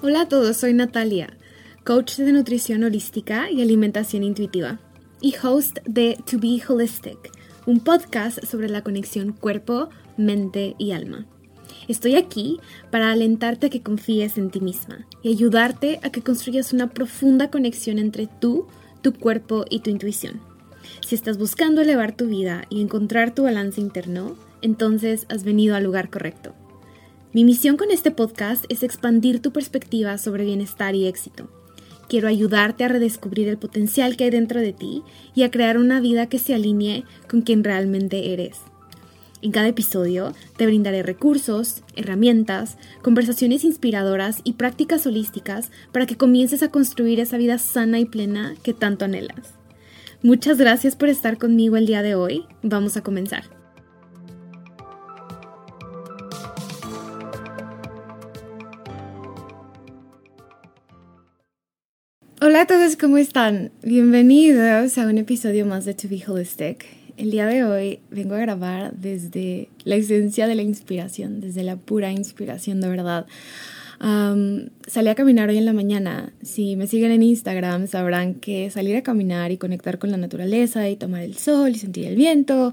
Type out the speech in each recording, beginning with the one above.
Hola a todos, soy Natalia, coach de nutrición holística y alimentación intuitiva y host de To Be Holistic, un podcast sobre la conexión cuerpo, mente y alma. Estoy aquí para alentarte a que confíes en ti misma y ayudarte a que construyas una profunda conexión entre tú, tu cuerpo y tu intuición. Si estás buscando elevar tu vida y encontrar tu balance interno, entonces has venido al lugar correcto. Mi misión con este podcast es expandir tu perspectiva sobre bienestar y éxito. Quiero ayudarte a redescubrir el potencial que hay dentro de ti y a crear una vida que se alinee con quien realmente eres. En cada episodio te brindaré recursos, herramientas, conversaciones inspiradoras y prácticas holísticas para que comiences a construir esa vida sana y plena que tanto anhelas. Muchas gracias por estar conmigo el día de hoy. Vamos a comenzar. Hola a todos, ¿cómo están? Bienvenidos a un episodio más de To Be Holistic. El día de hoy vengo a grabar desde la esencia de la inspiración, desde la pura inspiración de verdad. salí a caminar hoy en la mañana. Si me siguen en Instagram sabrán que salir a caminar y conectar con la naturaleza y tomar el sol y sentir el viento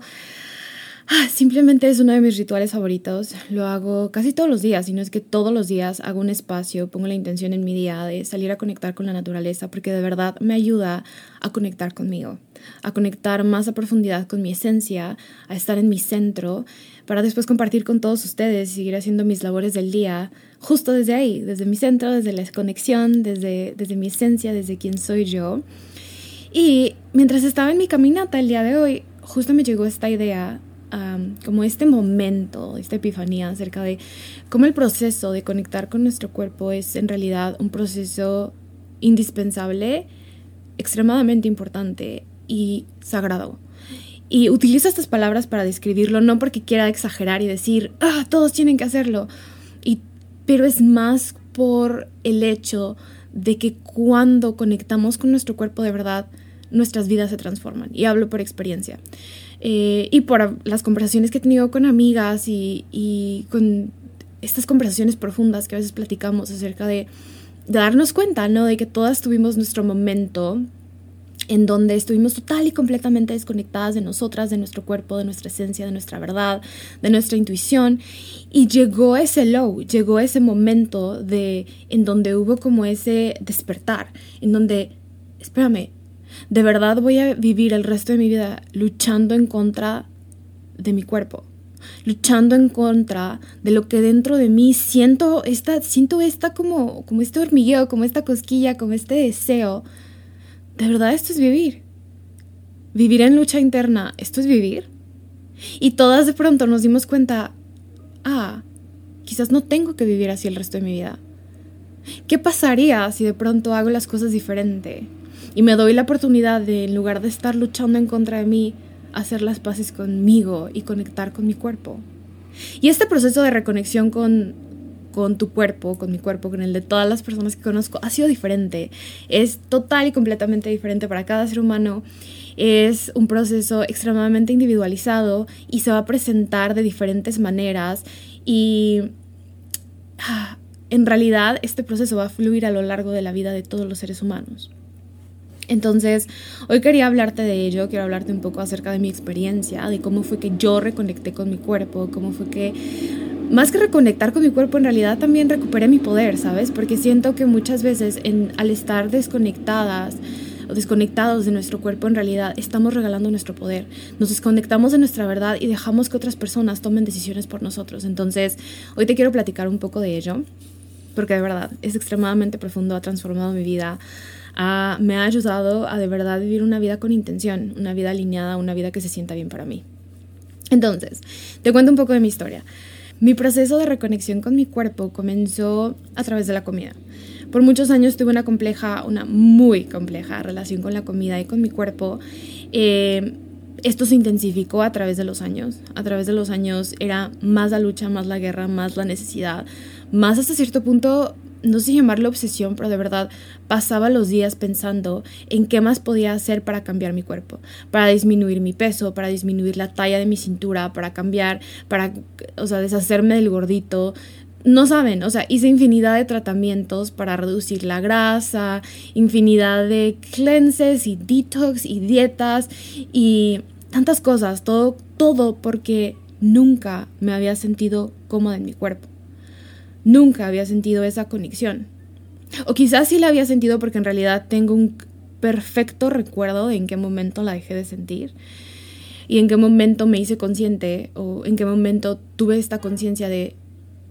Ah, simplemente es uno de mis rituales favoritos. Lo hago casi todos los días, y no es que todos los días hago un espacio, pongo la intención en mi día de salir a conectar con la naturaleza, porque de verdad me ayuda a conectar conmigo, a conectar más a profundidad con mi esencia, a estar en mi centro, para después compartir con todos ustedes y seguir haciendo mis labores del día, justo desde ahí, desde mi centro, desde la conexión, desde, desde mi esencia, desde quién soy yo. Y mientras estaba en mi caminata el día de hoy, justo me llegó esta idea como este momento, esta epifanía acerca de cómo el proceso de conectar con nuestro cuerpo es en realidad un proceso indispensable, extremadamente importante y sagrado. Y utilizo estas palabras para describirlo, no porque quiera exagerar y decir, ah, todos tienen que hacerlo, y, pero es más por el hecho de que cuando conectamos con nuestro cuerpo de verdad, nuestras vidas se transforman. Y hablo por experiencia. Eh, y por las conversaciones que he tenido con amigas y, con estas conversaciones profundas que a veces platicamos acerca de, darnos cuenta, ¿no? De que todas tuvimos nuestro momento en donde estuvimos total y completamente desconectadas de nosotras, de nuestro cuerpo, de nuestra esencia, de nuestra verdad, de nuestra intuición. Y llegó ese low, llegó ese momento de, en donde hubo como ese despertar, en donde, espérame, de verdad voy a vivir el resto de mi vida luchando en contra de mi cuerpo, luchando en contra de lo que dentro de mí siento esta, siento esta como, como este hormigueo, como esta cosquilla, como este deseo. De verdad esto es vivir. Vivir en lucha interna, esto es vivir. Y todas de pronto nos dimos cuenta, ah, quizás no tengo que vivir así el resto de mi vida. ¿Qué pasaría si de pronto hago las cosas diferente? Y me doy la oportunidad de, en lugar de estar luchando en contra de mí, hacer las paces conmigo y conectar con mi cuerpo. Y este proceso de reconexión con, con tu cuerpo, con mi cuerpo, con el de todas las personas que conozco, ha sido diferente. Es total y completamente diferente para cada ser humano. Es un proceso extremadamente individualizado y se va a presentar de diferentes maneras y ah, en realidad este proceso va a fluir a lo largo de la vida de todos los seres humanos. Entonces, hoy quería hablarte de ello, quiero hablarte un poco acerca de mi experiencia, de cómo fue que yo reconecté con mi cuerpo, cómo fue que, más que reconectar con mi cuerpo, en realidad también recuperé mi poder, ¿sabes? Porque siento que muchas veces al estar desconectadas, o desconectados de nuestro cuerpo, en realidad estamos regalando nuestro poder. Nos desconectamos de nuestra verdad y dejamos que otras personas tomen decisiones por nosotros. Entonces, hoy te quiero platicar un poco de ello, porque de verdad es extremadamente profundo, ha transformado mi vida me ha ayudado a de verdad vivir una vida con intención, una vida alineada, una vida que se sienta bien para mí. Entonces, te cuento un poco de mi historia. Mi proceso de reconexión con mi cuerpo comenzó a través de la comida. Por muchos años tuve una compleja, una muy compleja relación con la comida y con mi cuerpo. Eh, esto se intensificó a través de los años. A través de los años era más la lucha, más la guerra, más la necesidad, más hasta cierto punto no sé llamarlo obsesión, pero de verdad pasaba los días pensando en qué más podía hacer para cambiar mi cuerpo, para disminuir mi peso, para disminuir la talla de mi cintura, para cambiar, para, o sea, deshacerme del gordito. no saben, o sea, hice infinidad de tratamientos para reducir la grasa, infinidad de cleanses y detox y dietas y tantas cosas, todo, todo porque nunca me había sentido cómoda en mi cuerpo. Nunca había sentido esa conexión. O quizás sí la había sentido porque en realidad tengo un perfecto recuerdo de en qué momento la dejé de sentir y en qué momento me hice consciente o en qué momento tuve esta conciencia de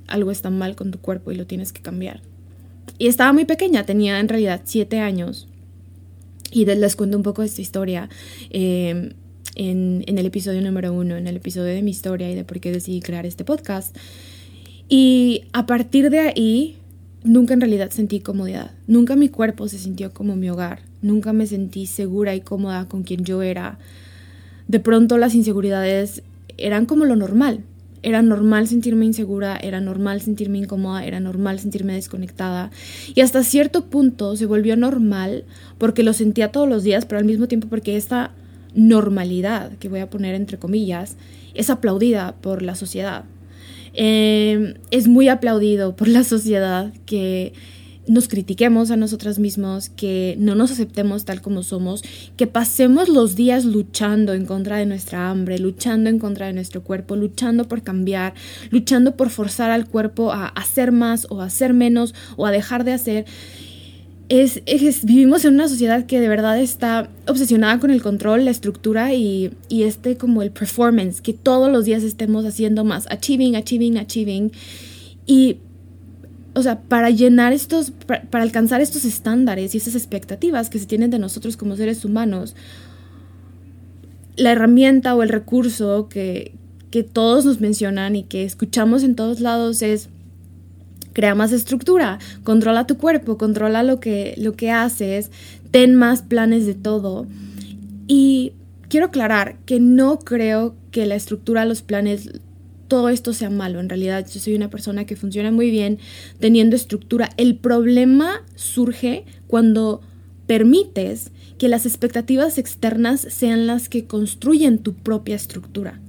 algo está mal con tu cuerpo y lo tienes que cambiar. Y estaba muy pequeña, tenía en realidad siete años. Y les cuento un poco de esta historia em, en, en el episodio número uno, en el episodio de mi historia y de por qué decidí crear este podcast. Y a partir de ahí, nunca en realidad sentí comodidad. Nunca mi cuerpo se sintió como mi hogar. Nunca me sentí segura y cómoda con quien yo era. De pronto las inseguridades eran como lo normal. Era normal sentirme insegura, era normal sentirme incómoda, era normal sentirme desconectada. Y hasta cierto punto se volvió normal porque lo sentía todos los días, pero al mismo tiempo porque esta normalidad, que voy a poner entre comillas, es aplaudida por la sociedad. Eh, es muy aplaudido por la sociedad que nos critiquemos a nosotros mismos, que no nos aceptemos tal como somos, que pasemos los días luchando en contra de nuestra hambre, luchando en contra de nuestro cuerpo, luchando por cambiar, luchando por forzar al cuerpo a hacer más o a hacer menos o a dejar de hacer. Es, vivimos en una sociedad que de verdad está obsesionada con el control, la estructura y, y este como el performance, que todos los días estemos haciendo más, achieving, achieving, achieving. Y o sea, para llenar estos, para, alcanzar estos estándares y esas expectativas que se tienen de nosotros como seres humanos, la herramienta o el recurso que, que todos nos mencionan y que escuchamos en todos lados es crea más estructura, controla tu cuerpo, controla lo que, lo que haces, ten más planes de todo. Y quiero aclarar que no creo que la estructura, los planes todo esto sea malo. En realidad yo soy una persona que funciona muy bien teniendo estructura. El problema surge cuando permites que las expectativas externas sean las que construyen tu propia estructura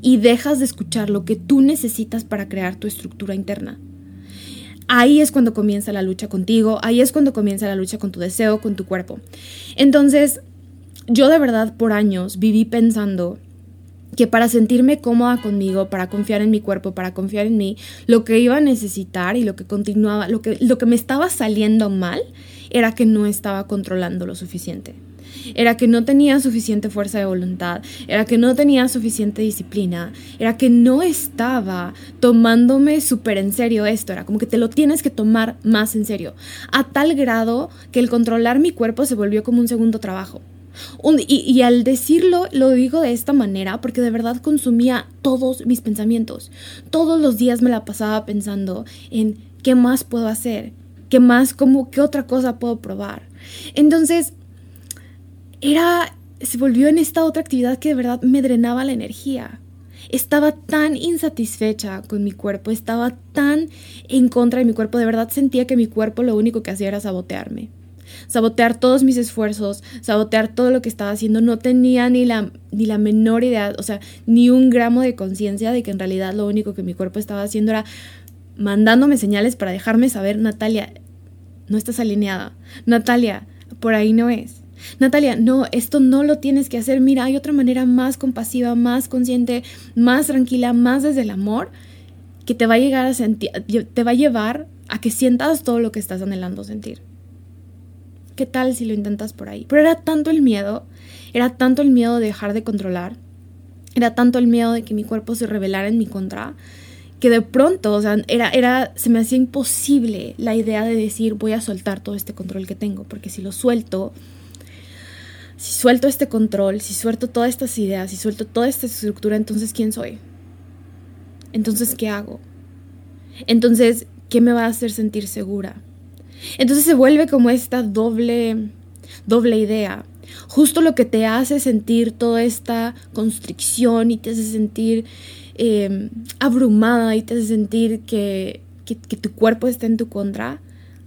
y dejas de escuchar lo que tú necesitas para crear tu estructura interna. Ahí es cuando comienza la lucha contigo, ahí es cuando comienza la lucha con tu deseo, con tu cuerpo. Entonces, yo de verdad por años viví pensando que para sentirme cómoda conmigo, para confiar en mi cuerpo, para confiar en mí, lo que iba a necesitar y lo que continuaba, lo que, lo que me estaba saliendo mal era que no estaba controlando lo suficiente. Era que no tenía suficiente fuerza de voluntad, era que no tenía suficiente disciplina, era que no estaba tomándome súper en serio esto, era como que te lo tienes que tomar más en serio, a tal grado que el controlar mi cuerpo se volvió como un segundo trabajo y, al decirlo, lo digo de esta manera porque de verdad consumía todos mis pensamientos. Todos los días me la pasaba pensando en qué más puedo hacer, qué más, cómo, qué otra cosa puedo probar. Entonces, era, se volvió en esta otra actividad que de verdad me drenaba la energía. Estaba tan insatisfecha con mi cuerpo, estaba tan en contra de mi cuerpo, de verdad sentía que mi cuerpo lo único que hacía era sabotearme sabotear todos mis esfuerzos, sabotear todo lo que estaba haciendo. No tenía ni la, ni la menor idea, o sea, ni un gramo de conciencia de que en realidad lo único que mi cuerpo estaba haciendo era mandándome señales para dejarme saber, Natalia, no estás alineada. Natalia, por ahí no es. Natalia, no, esto no lo tienes que hacer. Mira, hay otra manera más compasiva, más consciente, más tranquila, más desde el amor, que te va a llegar a sentir, te va a llevar a que sientas todo lo que estás anhelando sentir. ¿qué tal si lo intentas por ahí? Pero era tanto el miedo, era tanto el miedo de dejar de controlar, era tanto el miedo de que mi cuerpo se rebelara en mi contra, que de pronto, o sea, era, era, se me hacía imposible la idea de decir voy a soltar todo este control que tengo, porque si lo suelto, si suelto este control, si suelto todas estas ideas, si suelto toda esta estructura, entonces ¿quién soy? Entonces, ¿qué hago? Entonces, ¿qué me va a hacer sentir segura? Entonces se vuelve como esta doble, doble idea. Justo lo que te hace sentir toda esta constricción y te hace sentir em, abrumada y te hace sentir que, que, que tu cuerpo está en tu contra,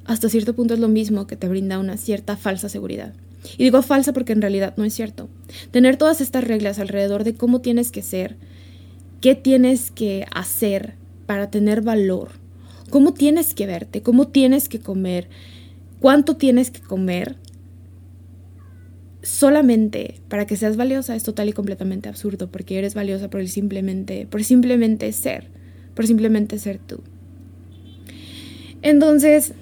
hasta cierto punto es lo mismo que te brinda una cierta falsa seguridad. Y digo falsa porque en realidad no es cierto. Tener todas estas reglas alrededor de cómo tienes que ser, qué tienes que hacer para tener valor, cómo tienes que verte, cómo tienes que comer, cuánto tienes que comer solamente para que seas valiosa es total y completamente absurdo porque eres valiosa por el simplemente por simplemente ser, por simplemente ser tú. Entonces,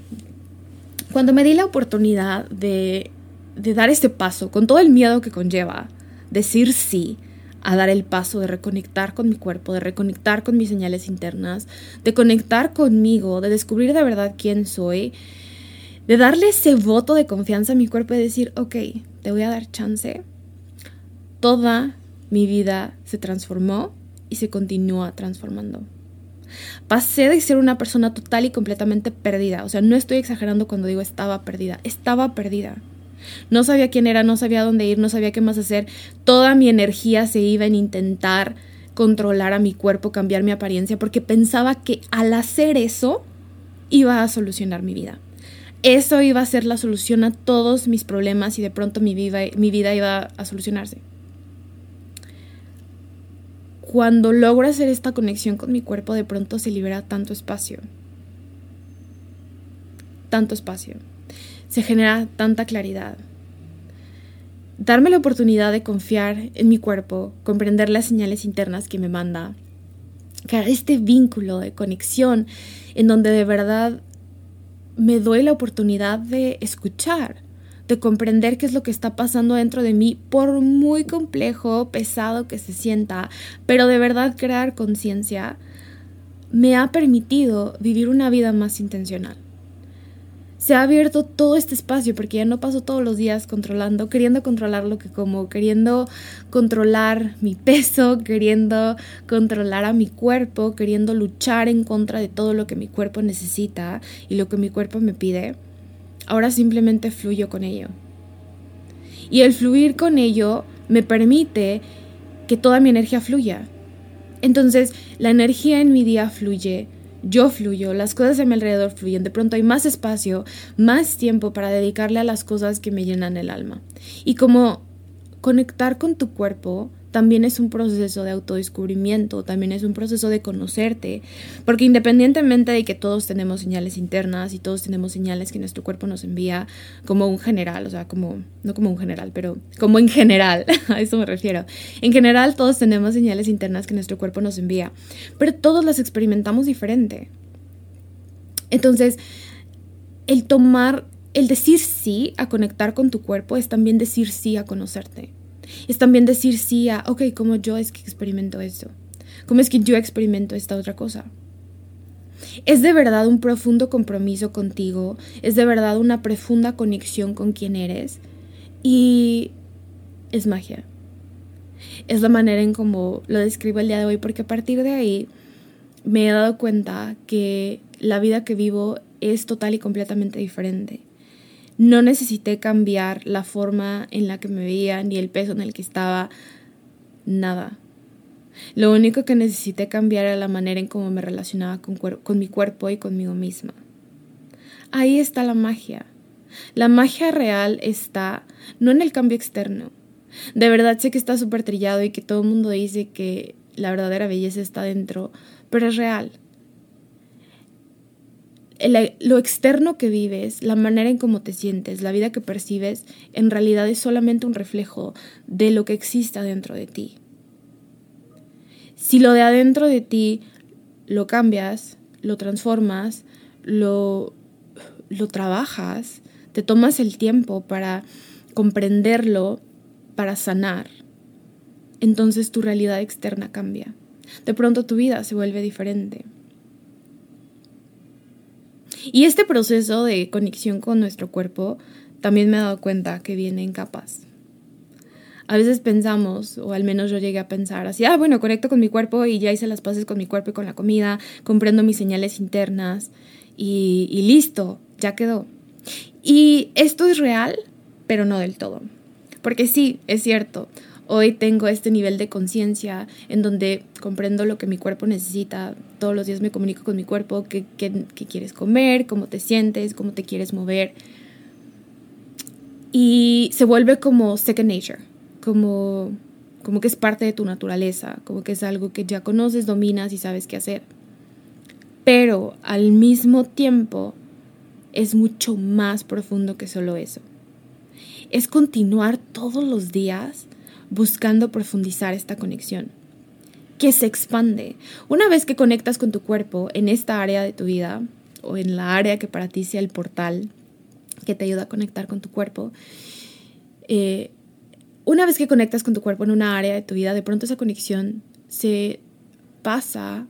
cuando me di la oportunidad de, de dar este paso, con todo el miedo que conlleva, decir sí, a dar el paso de reconectar con mi cuerpo, de reconectar con mis señales internas, de conectar conmigo, de descubrir de verdad quién soy, de darle ese voto de confianza a mi cuerpo y decir, ok, te voy a dar chance. Toda mi vida se transformó y se continúa transformando. Pasé de ser una persona total y completamente perdida. O sea, no estoy exagerando cuando digo estaba perdida. Estaba perdida. No sabía quién era, no sabía dónde ir, no sabía qué más hacer. Toda mi energía se iba en intentar controlar a mi cuerpo, cambiar mi apariencia, porque pensaba que al hacer eso iba a solucionar mi vida. Eso iba a ser la solución a todos mis problemas y de pronto mi vida, mi vida iba a solucionarse. Cuando logro hacer esta conexión con mi cuerpo, de pronto se libera tanto espacio. Tanto espacio se genera tanta claridad. Darme la oportunidad de confiar en mi cuerpo, comprender las señales internas que me manda, crear este vínculo de conexión en donde de verdad me doy la oportunidad de escuchar, de comprender qué es lo que está pasando dentro de mí, por muy complejo, pesado que se sienta, pero de verdad crear conciencia, me ha permitido vivir una vida más intencional se ha abierto todo este espacio porque ya no paso todos los días controlando, queriendo controlar lo que como, queriendo controlar mi peso, queriendo controlar a mi cuerpo, queriendo luchar en contra de todo lo que mi cuerpo necesita y lo que mi cuerpo me pide. Ahora simplemente fluyo con ello. Y el fluir con ello me permite que toda mi energía fluya. Entonces, la energía en mi día fluye, yo fluyo, las cosas a mi alrededor fluyen, de pronto hay más espacio, más tiempo para dedicarle a las cosas que me llenan el alma. Y como conectar con tu cuerpo también es un proceso de autodescubrimiento, también es un proceso de conocerte, porque independientemente de que todos tenemos señales internas y todos tenemos señales que nuestro cuerpo nos envía como un general, o sea, como, no como un general, pero como en general, a eso me refiero. En general todos tenemos señales internas que nuestro cuerpo nos envía, pero todos las experimentamos diferente. Entonces, el tomar, el decir sí a conectar con tu cuerpo es también decir sí a conocerte. Es también decir sí a, ok, como yo es que experimento esto? ¿Cómo es que yo experimento esta otra cosa? Es de verdad un profundo compromiso contigo, es de verdad una profunda conexión con quien eres y es magia. Es la manera en cómo lo describo el día de hoy porque a partir de ahí me he dado cuenta que la vida que vivo es total y completamente diferente. No necesité cambiar la forma en la que me veía ni el peso en el que estaba, nada. Lo único que necesité cambiar era la manera en cómo me relacionaba con, con mi cuerpo y conmigo misma. Ahí está la magia. La magia real está no en el cambio externo. De verdad sé que está súper trillado y que todo el mundo dice que la verdadera belleza está dentro, pero es real lo externo que vives, la manera en cómo te sientes, la vida que percibes, en realidad es solamente un reflejo de lo que existe adentro de ti. Si lo de adentro de ti lo cambias, lo transformas, lo, lo trabajas, te tomas el tiempo para comprenderlo, para sanar, entonces tu realidad externa cambia. De pronto tu vida se vuelve diferente. Y este proceso de conexión con nuestro cuerpo también me he dado cuenta que viene en capas. A veces pensamos, o al menos yo llegué a pensar así, ah, bueno, conecto con mi cuerpo y ya hice las paces con mi cuerpo y con la comida, comprendo mis señales internas y, y listo, ya quedó. Y esto es real, pero no del todo. Porque sí, es cierto, Hoy tengo este nivel de conciencia en donde comprendo lo que mi cuerpo necesita. Todos los días me comunico con mi cuerpo, qué, quieres comer, cómo te sientes, cómo te quieres mover. Y se vuelve como second nature, como, como que es parte de tu naturaleza, como que es algo que ya conoces, dominas y sabes qué hacer. pero al mismo tiempo es mucho más profundo que solo eso. Es continuar todos los días buscando profundizar esta conexión, que se expande. Una vez que conectas con tu cuerpo en esta área de tu vida, o en la área que para ti sea el portal que te ayuda a conectar con tu cuerpo, eh, una vez que conectas con tu cuerpo en una área de tu vida, de pronto esa conexión se pasa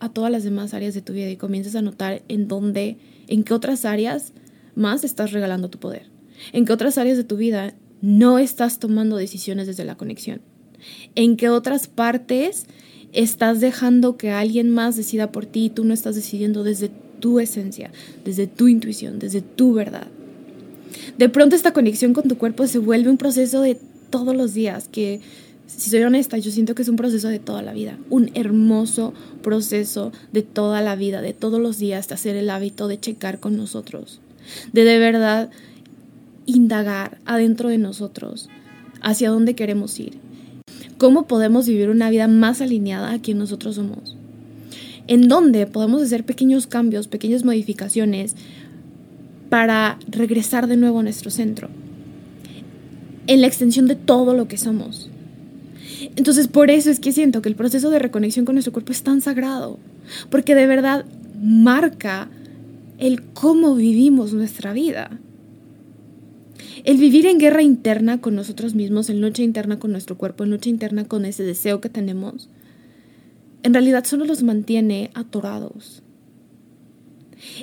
a todas las demás áreas de tu vida y comienzas a notar en dónde, en qué otras áreas más estás regalando tu poder, en qué otras áreas de tu vida no estás tomando decisiones desde la conexión, en qué otras partes estás dejando que alguien más decida por ti y tú no estás decidiendo desde tu esencia, desde tu intuición, desde tu verdad. De pronto esta conexión con tu cuerpo se vuelve un proceso de todos los días, que si soy honesta, yo siento que es un proceso de toda la vida, un hermoso proceso de toda la vida, de todos los días, de hacer el hábito de checar con nosotros, de de verdad indagar adentro de nosotros hacia dónde queremos ir, cómo podemos vivir una vida más alineada a quien nosotros somos, en dónde podemos hacer pequeños cambios, pequeñas modificaciones para regresar de nuevo a nuestro centro en la extensión de todo lo que somos. Entonces por eso es que siento que el proceso de reconexión con nuestro cuerpo es tan sagrado, porque de verdad marca el cómo vivimos nuestra vida. El vivir en guerra interna con nosotros mismos, en lucha interna con nuestro cuerpo, en lucha interna con ese deseo que tenemos, en realidad solo los mantiene atorados.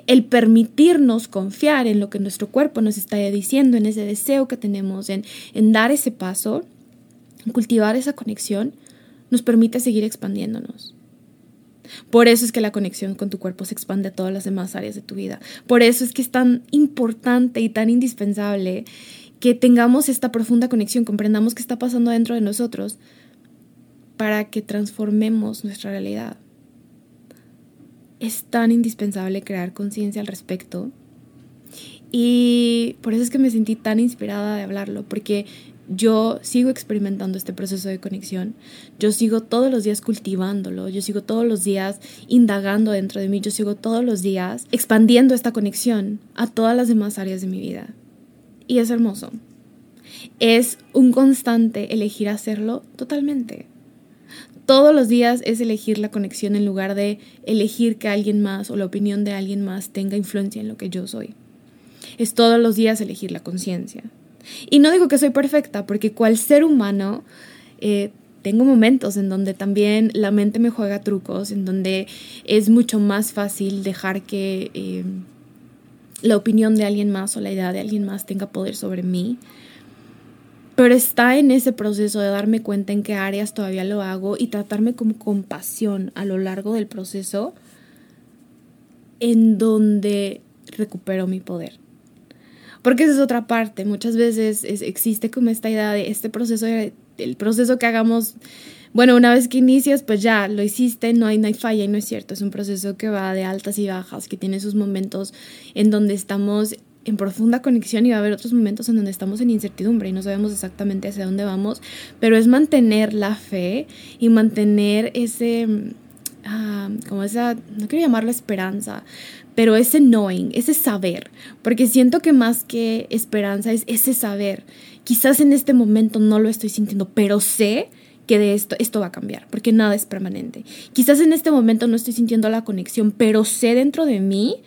El permitirnos confiar en lo que nuestro cuerpo nos está diciendo, en ese deseo que tenemos, en, en dar ese paso, en cultivar esa conexión, nos permite seguir expandiéndonos. Por eso es que la conexión con tu cuerpo se expande a todas las demás áreas de tu vida. Por eso es que es tan importante y tan indispensable que tengamos esta profunda conexión, comprendamos qué está pasando dentro de nosotros para que transformemos nuestra realidad es tan indispensable crear conciencia al respecto. Y por eso es que me sentí tan inspirada de hablarlo, porque yo sigo experimentando este proceso de conexión, yo sigo todos los días cultivándolo, yo sigo todos los días indagando dentro de mí, yo sigo todos los días expandiendo esta conexión a todas las demás áreas de mi vida. Y es hermoso. Es un constante elegir hacerlo totalmente todos los días es elegir la conexión en lugar de elegir que alguien más o la opinión de alguien más tenga influencia en lo que yo soy. Es todos los días elegir la conciencia. Y no digo que soy perfecta, porque cual ser humano eh, tengo momentos en donde también la mente me juega trucos, en donde es mucho más fácil dejar que eh, la opinión de alguien más o la idea de alguien más tenga poder sobre mí pero está en ese proceso de darme cuenta en qué áreas todavía lo hago y tratarme con compasión a lo largo del proceso en donde recupero mi poder. Porque esa es otra parte. Muchas veces existe como esta idea de este proceso, el proceso que hagamos, bueno, una vez que inicias, pues ya lo hiciste, no hay, no hay falla y no es cierto. Es un proceso que va de altas y bajas, que tiene sus momentos en donde estamos en profunda conexión y va a haber otros momentos en donde estamos en incertidumbre y no sabemos exactamente hacia dónde vamos, pero es mantener la fe y mantener ese, ah, como esa, no quiero llamarla esperanza, pero ese knowing, ese saber, porque siento que más que esperanza es ese saber. Quizás en este momento no lo estoy sintiendo, pero sé que de esto, esto va a cambiar, porque nada es permanente. Quizás en este momento no estoy sintiendo la conexión, pero sé dentro de mí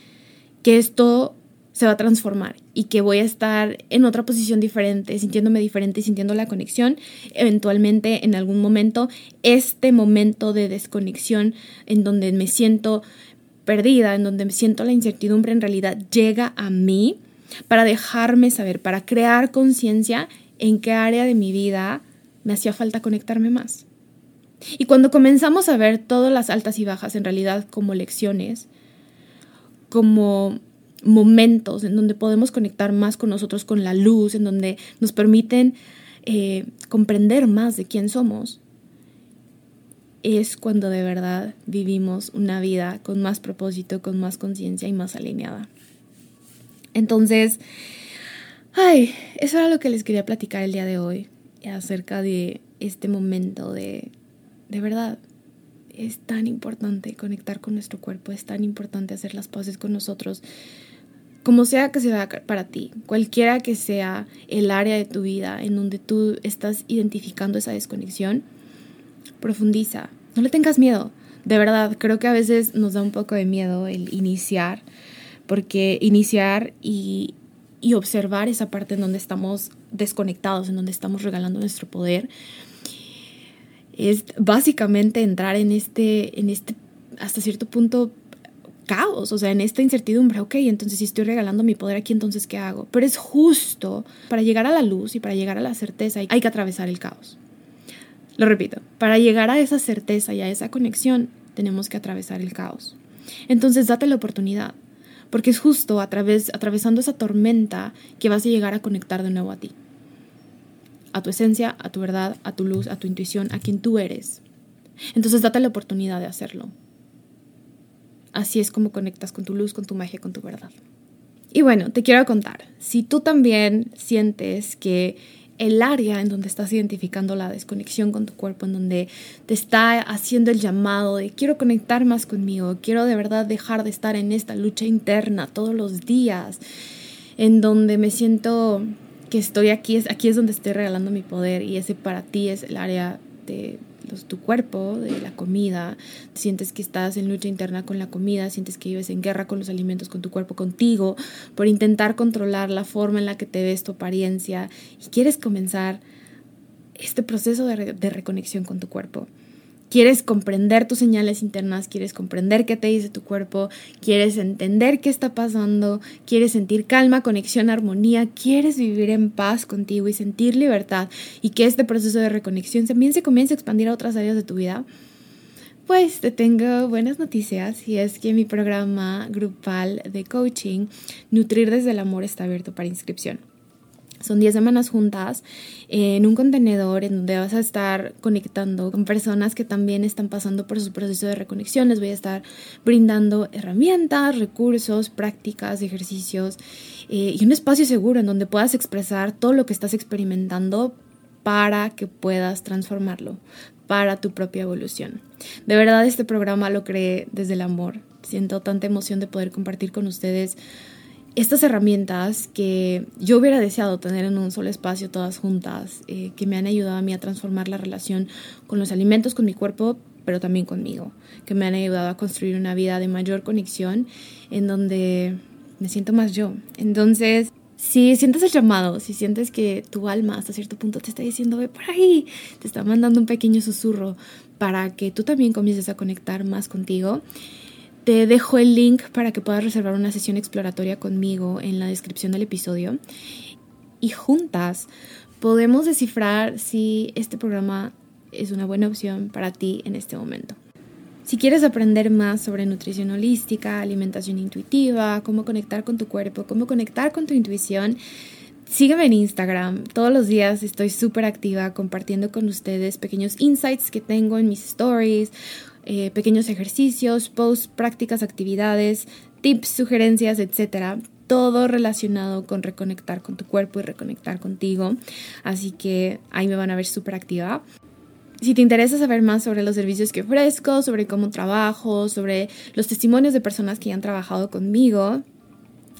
que esto se va a transformar y que voy a estar en otra posición diferente, sintiéndome diferente sintiendo la conexión. Eventualmente, en algún momento, este momento de desconexión en donde me siento perdida, en donde siento la incertidumbre, en realidad llega a mí para dejarme saber, para crear conciencia en qué área de mi vida me hacía falta conectarme más. Y cuando comenzamos a ver todas las altas y bajas en realidad como lecciones, como momentos en donde podemos conectar más con nosotros, con la luz, en donde nos permiten eh, comprender más de quién somos, es cuando de verdad vivimos una vida con más propósito, con más conciencia y más alineada. Entonces, ay, eso era lo que les quería platicar el día de hoy acerca de este momento de, de verdad, es tan importante conectar con nuestro cuerpo, es tan importante hacer las paces con nosotros, como sea que sea para ti, cualquiera que sea el área de tu vida en donde tú estás identificando esa desconexión, profundiza, no le tengas miedo. De verdad, creo que a veces nos da un poco de miedo el iniciar, porque iniciar y, y observar esa parte en donde estamos desconectados, en donde estamos regalando nuestro poder, es básicamente entrar en este, en este, hasta cierto punto, caos, o sea, en esta incertidumbre, ok, entonces si estoy regalando mi poder aquí, entonces ¿qué hago? Pero es justo, para llegar a la luz y para llegar a la certeza hay que atravesar el caos. Lo repito, para llegar a esa certeza y a esa conexión tenemos que atravesar el caos. Entonces date la oportunidad, porque es justo a través, atravesando esa tormenta que vas a llegar a conectar de nuevo a ti a tu esencia, a tu verdad, a tu luz, a tu intuición, a quien tú eres. Entonces date la oportunidad de hacerlo. Así es como conectas con tu luz, con tu magia, con tu verdad. Y bueno, te quiero contar, si tú también sientes que el área en donde estás identificando la desconexión con tu cuerpo, en donde te está haciendo el llamado de quiero conectar más conmigo, quiero de verdad dejar de estar en esta lucha interna todos los días, en donde me siento que estoy aquí, es, aquí es donde estoy regalando mi poder y ese para ti es el área de tu cuerpo, de la comida, sientes que estás en lucha interna con la comida, sientes que vives en guerra con los alimentos, con tu cuerpo, contigo, por intentar controlar la forma en la que te ves, tu apariencia, y quieres comenzar este proceso de, de reconexión con tu cuerpo quieres comprender tus señales internas, quieres comprender qué te dice tu cuerpo, quieres entender qué está pasando, quieres sentir calma, conexión, armonía, quieres vivir en paz contigo y sentir libertad y que este proceso de reconexión también se comience a expandir a otras áreas de tu vida, pues te tengo buenas noticias y es que mi programa grupal de coaching, Nutrir desde el Amor, está abierto para inscripción. Son 10 semanas juntas en un contenedor en donde vas a estar conectando con personas que también están pasando por su proceso de reconexión. Les voy a estar brindando herramientas, recursos, prácticas, ejercicios eh, y un espacio seguro en donde puedas expresar todo lo que estás experimentando para que puedas transformarlo para tu propia evolución. De verdad este programa lo creé desde el amor. Siento tanta emoción de poder compartir con ustedes estas herramientas que yo hubiera deseado tener en un solo espacio todas juntas, eh, que me han ayudado a mí a transformar la relación con los alimentos, con mi cuerpo, pero también conmigo, que me han ayudado a construir una vida de mayor conexión en donde me siento más yo. Entonces, si sientes el llamado, si sientes que tu alma hasta cierto punto te está diciendo, ve por ahí, te está mandando un pequeño susurro para que tú también comiences a conectar más contigo, te dejo el link para que puedas reservar una sesión exploratoria conmigo en la descripción del episodio y juntas podemos descifrar si este programa es una buena opción para ti en este momento. Si quieres aprender más sobre nutrición holística, alimentación intuitiva, cómo conectar con tu cuerpo, cómo conectar con tu intuición, sígueme en Instagram. Todos los días estoy súper activa compartiendo con ustedes pequeños insights que tengo en mis stories eh, pequeños ejercicios, posts, prácticas, actividades, tips, sugerencias, etcétera. Todo relacionado con reconectar con tu cuerpo y reconectar contigo. Así que ahí me van a ver súper activa. Si te interesa saber más sobre los servicios que ofrezco, sobre cómo trabajo, sobre los testimonios de personas que ya han trabajado conmigo,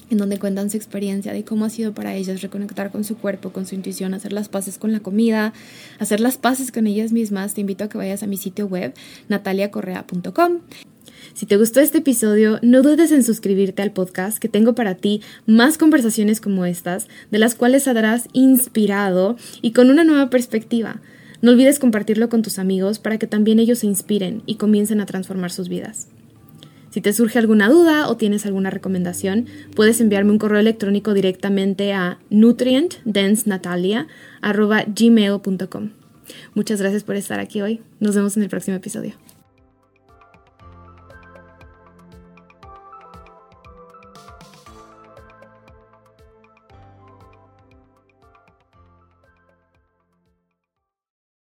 en donde cuentan su experiencia de cómo ha sido para ellas reconectar con su cuerpo, con su intuición, hacer las paces con la comida, hacer las paces con ellas mismas, te invito a que vayas a mi sitio web nataliacorrea.com. Si te gustó este episodio, no dudes en suscribirte al podcast que tengo para ti más conversaciones como estas, de las cuales saldrás inspirado y con una nueva perspectiva. No olvides compartirlo con tus amigos para que también ellos se inspiren y comiencen a transformar sus vidas. Si te surge alguna duda o tienes alguna recomendación, puedes enviarme un correo electrónico directamente a nutrientdensenatalia.gmail.com. Muchas gracias por estar aquí hoy. Nos vemos en el próximo episodio.